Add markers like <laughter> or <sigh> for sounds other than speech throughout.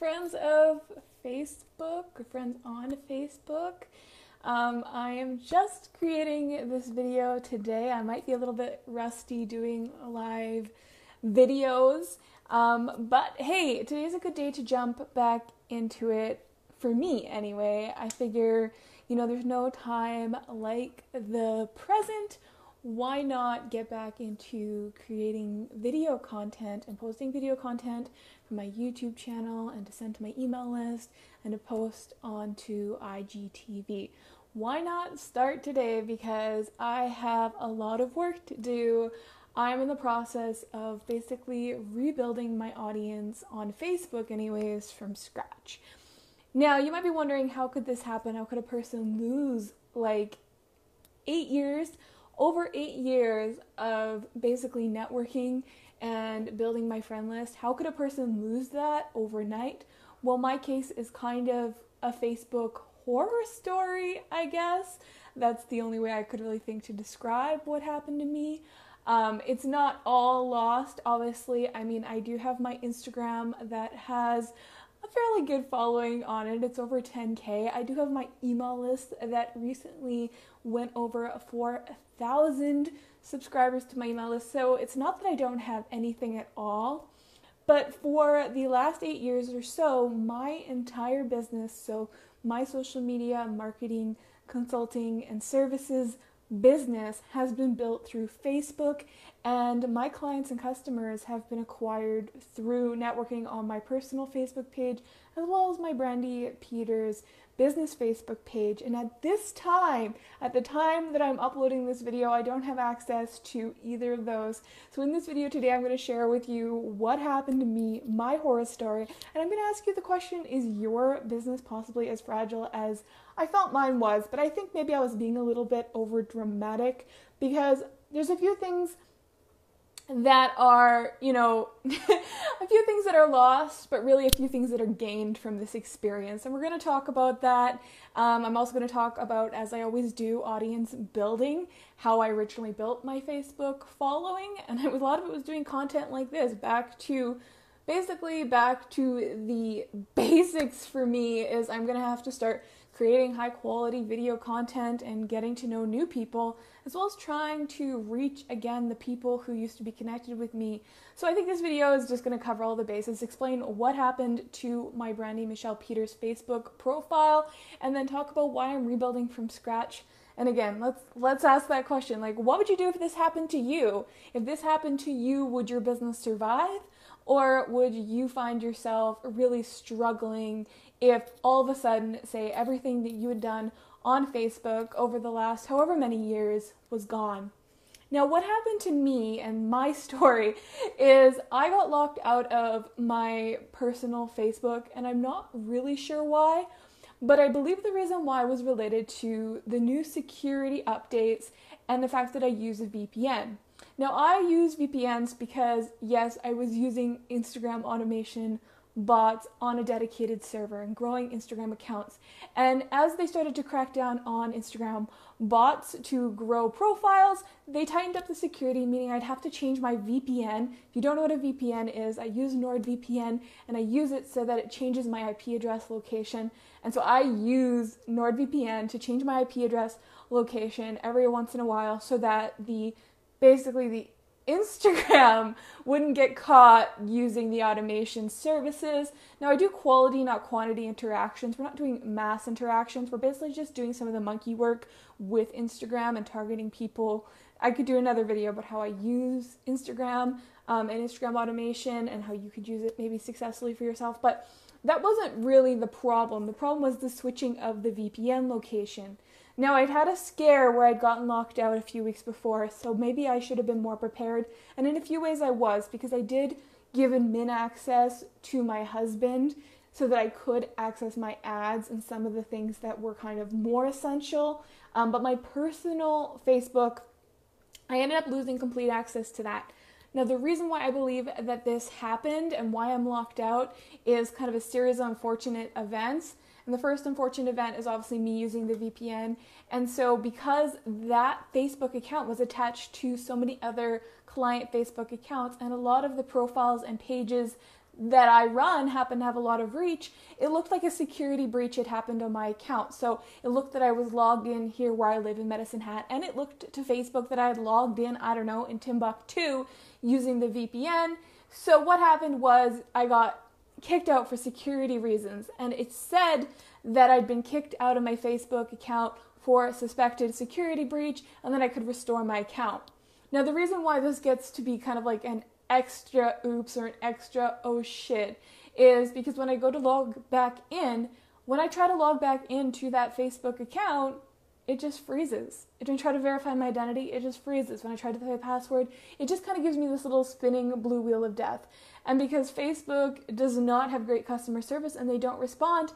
friends of Facebook, friends on Facebook. Um, I am just creating this video today. I might be a little bit rusty doing live videos, um, but hey, today's a good day to jump back into it for me anyway. I figure, you know, there's no time like the present why not get back into creating video content and posting video content for my YouTube channel and to send to my email list and to post onto IGTV? Why not start today? Because I have a lot of work to do. I'm in the process of basically rebuilding my audience on Facebook, anyways, from scratch. Now, you might be wondering how could this happen? How could a person lose like eight years over eight years of basically networking and building my friend list, how could a person lose that overnight? Well, my case is kind of a Facebook horror story, I guess. That's the only way I could really think to describe what happened to me. Um, it's not all lost, obviously. I mean, I do have my Instagram that has a fairly good following on it. It's over 10k. I do have my email list that recently went over 4,000 subscribers to my email list. So it's not that I don't have anything at all. But for the last eight years or so, my entire business, so my social media, marketing, consulting, and services business has been built through Facebook, and my clients and customers have been acquired through networking on my personal Facebook page as well as my Brandy Peters business Facebook page. And at this time, at the time that I'm uploading this video, I don't have access to either of those. So in this video today, I'm going to share with you what happened to me, my horror story, and I'm going to ask you the question, is your business possibly as fragile as I felt mine was? But I think maybe I was being a little bit over dramatic because there's a few things that are, you know, <laughs> a few things that are lost, but really a few things that are gained from this experience. And we're going to talk about that. Um, I'm also going to talk about, as I always do, audience building, how I originally built my Facebook following. And <laughs> a lot of it was doing content like this, back to basically back to the <laughs> basics for me is I'm going to have to start creating high quality video content and getting to know new people, as well as trying to reach again the people who used to be connected with me. So I think this video is just going to cover all the bases, explain what happened to my Brandy Michelle Peters Facebook profile, and then talk about why I'm rebuilding from scratch. And again, let's let's ask that question. Like what would you do if this happened to you? If this happened to you, would your business survive? Or would you find yourself really struggling if all of a sudden, say, everything that you had done on Facebook over the last however many years was gone. Now, what happened to me and my <laughs> story is I got locked out of my personal Facebook, and I'm not really sure why, but I believe the reason why was related to the new security updates and the fact that I use a VPN. Now, I use VPNs because, yes, I was using Instagram automation bots on a dedicated server and growing Instagram accounts. And as they started to crack down on Instagram bots to grow profiles, they tightened up the security, meaning I'd have to change my VPN. If you don't know what a VPN is, I use NordVPN and I use it so that it changes my IP address location. And so I use NordVPN to change my IP address location every once in a while so that the basically the Instagram <laughs> wouldn't get caught using the automation services. Now, I do quality, not quantity interactions. We're not doing mass interactions. We're basically just doing some of the monkey work with Instagram and targeting people. I could do another video about how I use Instagram um, and Instagram automation and how you could use it maybe successfully for yourself. But that wasn't really the problem. The problem was the switching of the VPN location. Now, I'd had a scare where I'd gotten locked out a few weeks before, so maybe I should have been more prepared. And in a few ways, I was, because I did give admin access to my husband so that I could access my ads and some of the things that were kind of more essential. Um, but my personal Facebook, I ended up losing complete access to that. Now, the reason why I believe that this happened and why I'm locked out is kind of a series of unfortunate events. And the first unfortunate event is obviously me using the VPN. And so, because that Facebook account was attached to so many other client Facebook accounts, and a lot of the profiles and pages that I run happened to have a lot of reach, it looked like a security breach had happened on my account. So it looked that I was logged in here where I live in Medicine Hat, and it looked to Facebook that I had logged in, I don't know, in Timbuktu using the VPN. So what happened was I got kicked out for security reasons, and it said that I'd been kicked out of my Facebook account for a suspected security breach, and then I could restore my account. Now, the reason why this gets to be kind of like an extra oops or an extra oh shit is because when I go to log back in, when I try to log back into that Facebook account, it just freezes. When I try to verify my identity, it just freezes. When I try to type a password, it just kind of gives me this little spinning blue wheel of death. And because Facebook does not have great customer service and they don't respond,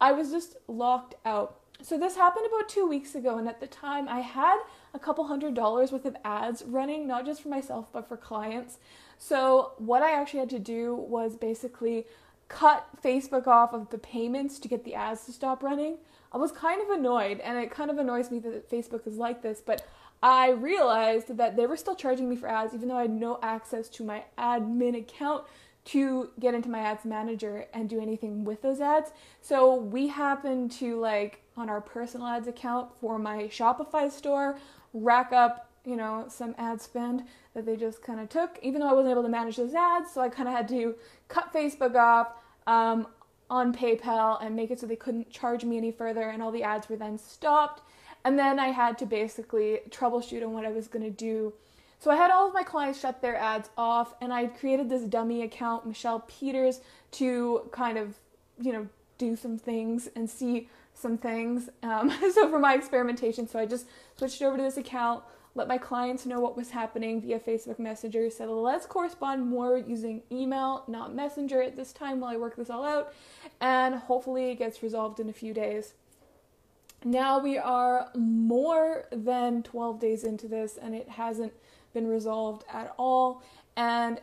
I was just locked out. So this happened about two weeks ago, and at the time I had a couple hundred dollars worth of ads running, not just for myself, but for clients. So, what I actually had to do was basically cut Facebook off of the payments to get the ads to stop running. I was kind of annoyed, and it kind of annoys me that Facebook is like this, but I realized that they were still charging me for ads, even though I had no access to my admin account to get into my ads manager and do anything with those ads. So we happened to like on our personal ads account for my Shopify store rack up, you know, some ad spend that they just kind of took, even though I wasn't able to manage those ads. So I kind of had to cut Facebook off um, on PayPal and make it so they couldn't charge me any further, and all the ads were then stopped. And then I had to basically troubleshoot on what I was going to do. So I had all of my clients shut their ads off, and I created this dummy account, Michelle Peters, to kind of, you know, do some things and see some things. Um, <laughs> so for my experimentation, so I just switched over to this account, let my clients know what was happening via Facebook Messenger, said let's correspond more using email, not Messenger at this time while I work this all out, and hopefully it gets resolved in a few days. Now we are more than 12 days into this and it hasn't been resolved at all. And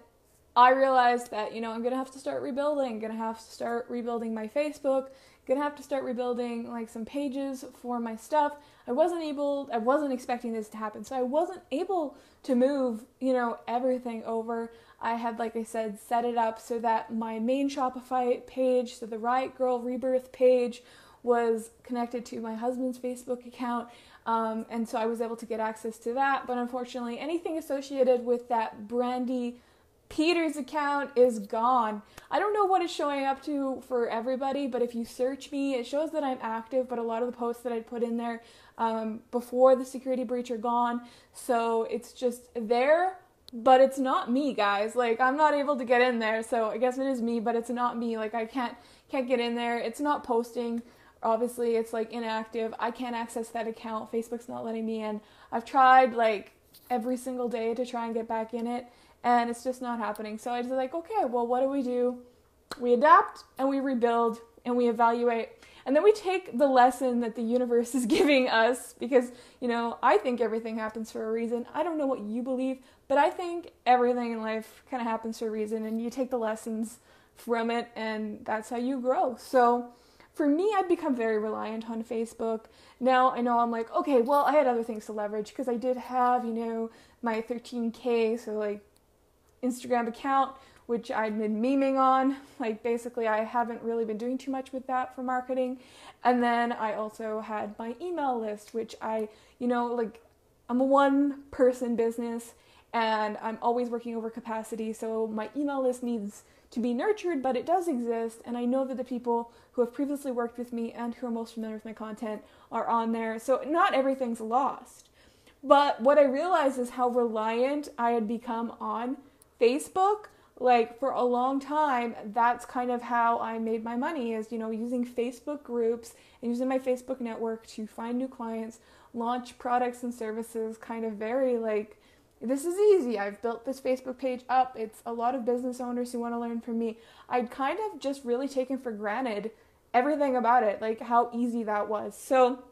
I realized that, you know, I'm going to have to start rebuilding, going to have to start rebuilding my Facebook, gonna have to start rebuilding like some pages for my stuff. I wasn't able, I wasn't expecting this to happen, so I wasn't able to move, you know, everything over. I had, like I said, set it up so that my main Shopify page, so the Riot Girl Rebirth page, was connected to my husband's Facebook account. Um, and so I was able to get access to that. But unfortunately, anything associated with that Brandy Peter's account is gone. I don't know what it's showing up to for everybody, but if you search me, it shows that I'm active, but a lot of the posts that I put in there um, before the security breach are gone. So it's just there, but it's not me, guys. Like I'm not able to get in there, so I guess it is me, but it's not me. Like I can't can't get in there. It's not posting. Obviously, it's like inactive. I can't access that account. Facebook's not letting me in. I've tried like every single day to try and get back in it and it's just not happening. So I was like, okay, well, what do we do? We adapt and we rebuild and we evaluate. And then we take the lesson that the universe <laughs> is giving us because, you know, I think everything happens for a reason. I don't know what you believe, but I think everything in life kind of happens for a reason and you take the lessons from it and that's how you grow. So for me, I've become very reliant on Facebook. Now I know I'm like, okay, well, I had other things to leverage because I did have, you know, my 13K, so like Instagram account, which I've been memeing on. Like, basically, I haven't really been doing too much with that for marketing. And then I also had my email list, which I, you know, like, I'm a one person business and I'm always working over capacity. So my email list needs to be nurtured, but it does exist. And I know that the people who have previously worked with me and who are most familiar with my content are on there. So not everything's lost. But what I realized is how reliant I had become on Facebook, like for a long time, that's kind of how I made my money is, you know, using Facebook groups and using my Facebook network to find new clients, launch products and services, kind of very like this is easy. I've built this Facebook page up. It's a lot of business owners who want to learn from me. I'd kind of just really taken for granted everything about it, like how easy that was. So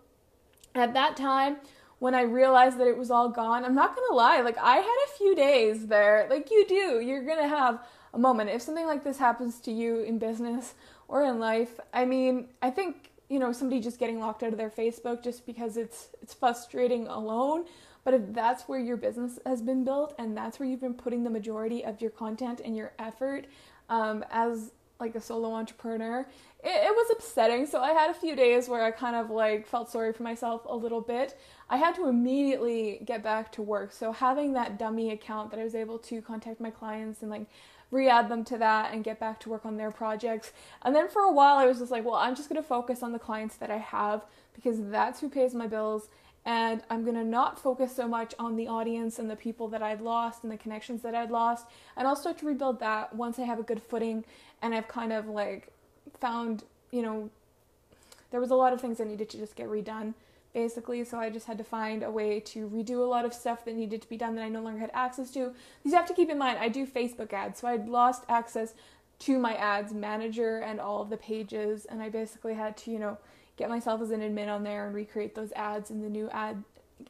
at that time, when I realized that it was all gone, I'm not gonna lie, like I had a few days there. Like you do, you're gonna have a moment. If something like this happens to you in business or in life, I mean, I think, you know, somebody just getting locked out of their Facebook just because it's it's frustrating alone. But if that's where your business has been built and that's where you've been putting the majority of your content and your effort, um, as like a solo entrepreneur. It, it was upsetting. So I had a few days where I kind of like felt sorry for myself a little bit. I had to immediately get back to work. So having that dummy account that I was able to contact my clients and like re-add them to that and get back to work on their projects. And then for a while I was just like, well, I'm just going to focus on the clients that I have because that's who pays my bills and I'm gonna not focus so much on the audience and the people that I'd lost and the connections that I'd lost, and I'll start to rebuild that once I have a good footing and I've kind of like found, you know, there was a lot of things that needed to just get redone basically, so I just had to find a way to redo a lot of stuff that needed to be done that I no longer had access to. Because you have to keep in mind, I do Facebook ads, so I'd lost access to my ads manager and all of the pages, and I basically had to, you know, get myself as an admin on there and recreate those ads in the new ad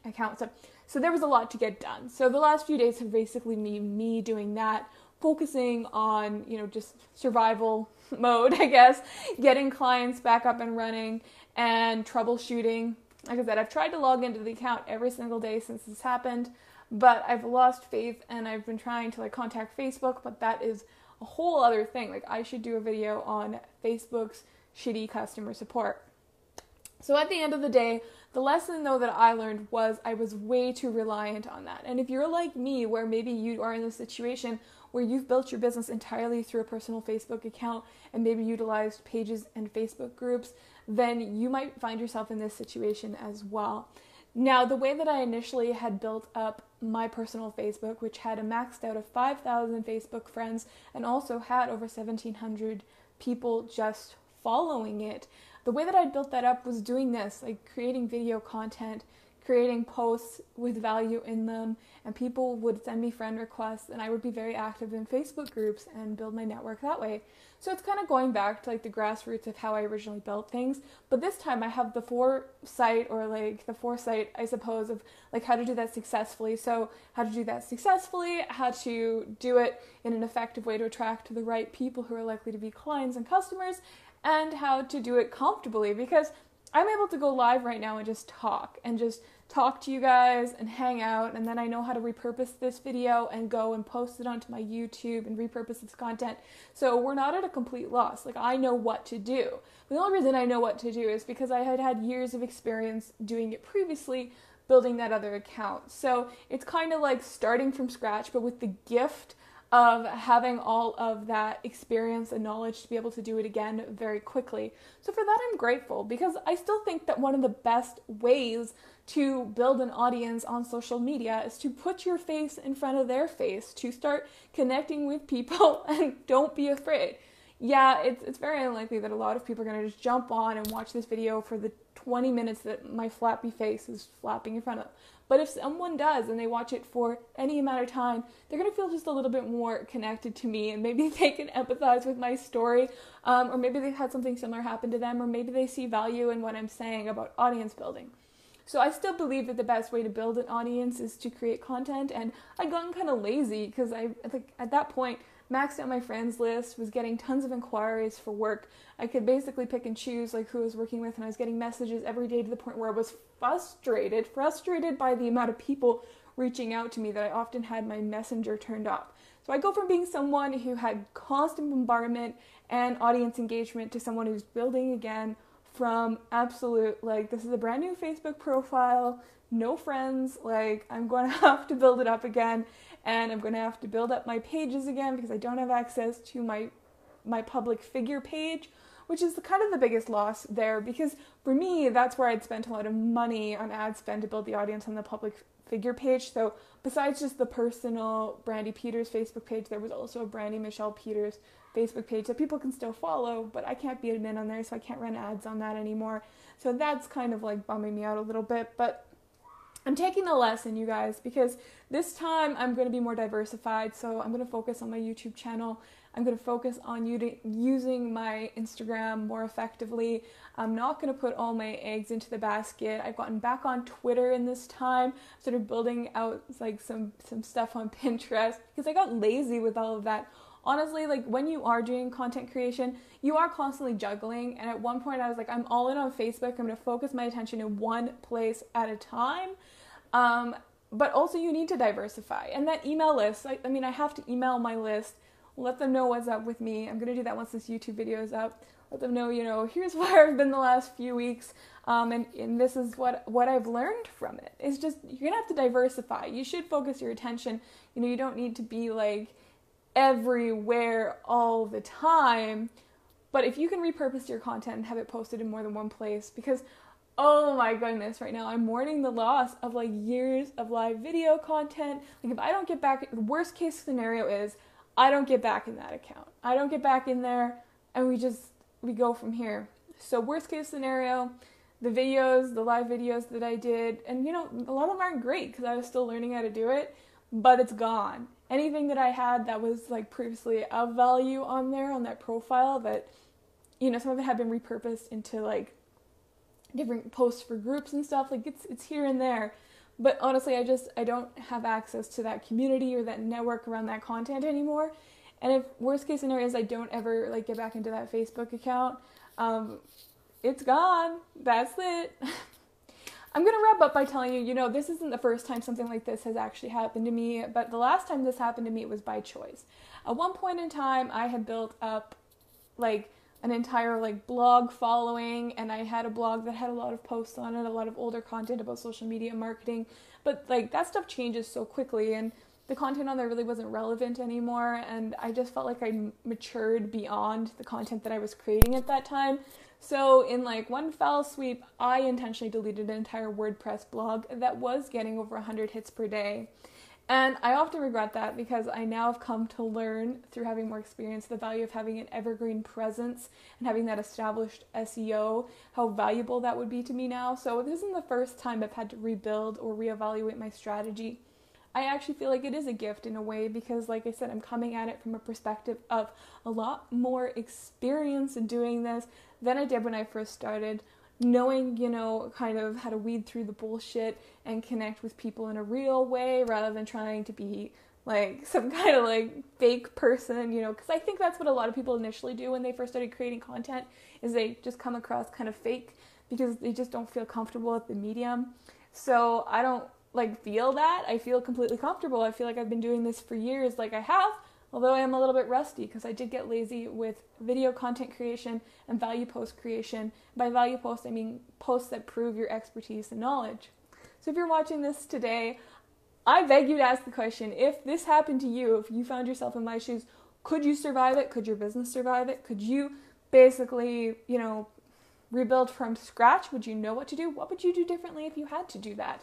account. So, so there was a lot to get done. So the last few days have basically been me doing that, focusing on, you know, just survival <laughs> mode, I guess, getting clients back up and running and troubleshooting. Like I said, I've tried to log into the account every single day since this happened, but I've lost faith and I've been trying to like contact Facebook, but that is a whole other thing. Like I should do a video on Facebook's shitty customer support. So at the end of the day, the lesson though that I learned was I was way too reliant on that. And if you're like me, where maybe you are in a situation where you've built your business entirely through a personal Facebook account and maybe utilized pages and Facebook groups, then you might find yourself in this situation as well. Now, the way that I initially had built up my personal Facebook, which had a maxed out of 5,000 Facebook friends and also had over 1,700 people just following it, the way that I built that up was doing this, like creating video content, creating posts with value in them, and people would send me friend requests, and I would be very active in Facebook groups and build my network that way. So it's kind of going back to like the grassroots of how I originally built things, but this time I have the foresight or like the foresight, I suppose, of like how to do that successfully. So how to do that successfully, how to do it in an effective way to attract the right people who are likely to be clients and customers, and how to do it comfortably because I'm able to go live right now and just talk and just talk to you guys and hang out and then I know how to repurpose this video and go and post it onto my YouTube and repurpose its content. So we're not at a complete loss. Like I know what to do. The only reason I know what to do is because I had had years of experience doing it previously building that other account. So it's kind of like starting from scratch but with the gift of having all of that experience and knowledge to be able to do it again very quickly. So, for that, I'm grateful because I still think that one of the best ways to build an audience on social media is to put your face in front of their face, to start connecting with people, <laughs> and don't be afraid. Yeah, it's, it's very unlikely that a lot of people are going to just jump on and watch this video for the 20 minutes that my flappy face is flapping in front of them. But if someone does and they watch it for any amount of time, they're going to feel just a little bit more connected to me and maybe <laughs> they can empathize with my story, um, or maybe they've had something similar happen to them, or maybe they see value in what I'm saying about audience building. So I still believe that the best way to build an audience is to create content, and I've gotten kind of lazy because I like at that point maxed out my friends list, was getting tons of inquiries for work. I could basically pick and choose like who I was working with, and I was getting messages every day to the point where I was frustrated, frustrated by the amount of people reaching out to me that I often had my messenger turned off. So I go from being someone who had constant bombardment and audience engagement to someone who's building again from absolute like this is a brand new Facebook profile, no friends, like I'm going <laughs> to have to build it up again and I'm going to have to build up my pages again because I don't have access to my my public figure page, which is the, kind of the biggest loss there because for me that's where I'd spent a lot of money on ad spend to build the audience on the public figure page. So besides just the personal Brandy Peters Facebook page, there was also a Brandy Michelle Peters Facebook page that people can still follow, but I can't be admin on there, so I can't run ads on that anymore. So that's kind of like bumming me out a little bit, but I'm taking the lesson, you guys, because this time I'm going to be more diversified. So I'm going to focus on my YouTube channel. I'm going to focus on using my Instagram more effectively. I'm not going to put all my eggs into the basket. I've gotten back on Twitter in this time, started building out like some some stuff on <laughs> Pinterest because I got lazy with all of that. Honestly, like when you are doing content creation, you are constantly juggling. And at one point, I was like, I'm all in on Facebook. I'm going to focus my attention in one place at a time. Um, but also, you need to diversify. And that email list, I, I mean, I have to email my list let them know what's up with me. I'm gonna do that once this YouTube video is up. Let them know, you know, here's <laughs> where I've been the last few weeks, um, and, and this is what what I've learned from it. It's just you're gonna have to diversify. You should focus your attention. You know, you don't need to be like everywhere all the time. But if you can repurpose your content and have it posted in more than one place, because oh my goodness, right now I'm mourning the loss of like years of live video content. Like if I don't get back, the worst case scenario is I don't get back in that account. I don't get back in there, and we just we go from here. So worst case scenario, the videos, the live videos that I did, and you know a lot of them aren't great because I was still learning how to do it, but it's gone. Anything that I had that was like previously of value on there on that profile that you know some of it had been repurposed into like different posts for groups and stuff like it's it's here and there. But honestly i just i don't have access to that community or that network around that content anymore. And if worst case scenario is i don't ever like get back into that facebook account um, it's gone. That's it <laughs> i'm gonna wrap up by telling you you know this isn't the first time something like this has actually happened to me but the last time this happened to me it was by choice at one point in time i had built up like an entire like blog following and I had a blog that had a lot of posts on it, a lot of older content about social media marketing. But like that stuff changes so quickly and the content on there really wasn't relevant anymore and I just felt like I matured beyond the content that I was creating at that time. So in like one fell sweep, I intentionally deleted an entire WordPress blog that was getting over 100 hits per day. And I often regret that because I now have come to learn through having more experience the value of having an evergreen presence and having that established SEO, how valuable that would be to me now. So, this isn't the first time I've had to rebuild or reevaluate my strategy. I actually feel like it is a gift in a way because, like I said, I'm coming at it from a perspective of a lot more experience in doing this than I did when I first started knowing, you know, kind of how to weed through the bullshit and connect with people in a real way rather than trying to be like <laughs> some kind of like fake person, you know, because I think that's what a lot of people initially do when they first started creating content is they just come across kind of fake because they just don't feel comfortable with the medium. So I don't like feel that. I feel completely comfortable. I feel like I've been doing this for years like I have although I am a little bit rusty because I did get lazy with video content creation and value post creation. By value post, I mean posts that prove your expertise and knowledge. So if you're watching this today, I beg you to ask the question if this happened to you, if you found yourself in my shoes, could you survive it? Could your business survive it? Could you basically, you know, rebuild from scratch? Would you know what to do? What would you do differently if you had to do that?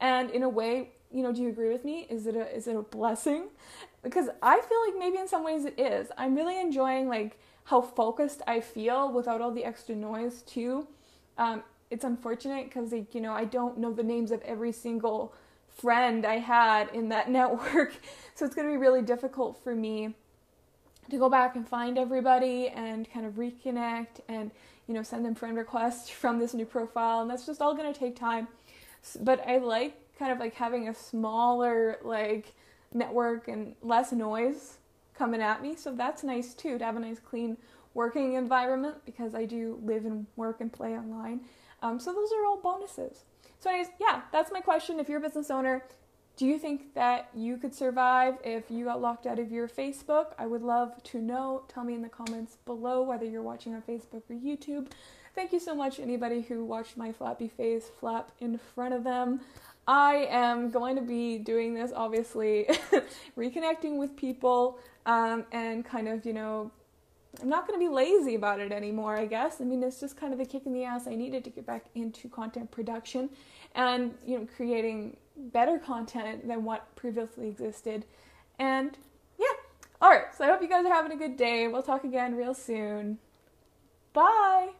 And in a way, you know, do you agree with me? Is it a is it a blessing? Because I feel like maybe in some ways it is. I'm really enjoying like how focused I feel without all the extra noise too. Um, it's unfortunate because like you know I don't know the names of every single friend I had in that <laughs> network, so it's gonna be really difficult for me to go back and find everybody and kind of reconnect and you know send them friend requests <laughs> from this new profile, and that's just all gonna take time. But I like kind of like having a smaller like network and less noise coming at me. So that's nice too to have a nice clean working environment because I do live and work and play online. Um, so those are all bonuses. So, anyways, yeah, that's my question. If you're a business owner, do you think that you could survive if you got locked out of your Facebook? I would love to know. Tell me in the comments below whether you're watching on Facebook or YouTube. Thank you so much, anybody who watched my flappy face flap in front of them. I am going to be doing this, obviously, <laughs> reconnecting with people um, and kind of, you know, I'm not going to be lazy about it anymore, I guess. I mean, it's just kind of a kick in the ass I needed to get back into content production and, you know, creating better content than what previously existed. And yeah, all right. So I hope you guys are having a good day. We'll talk again real soon. Bye.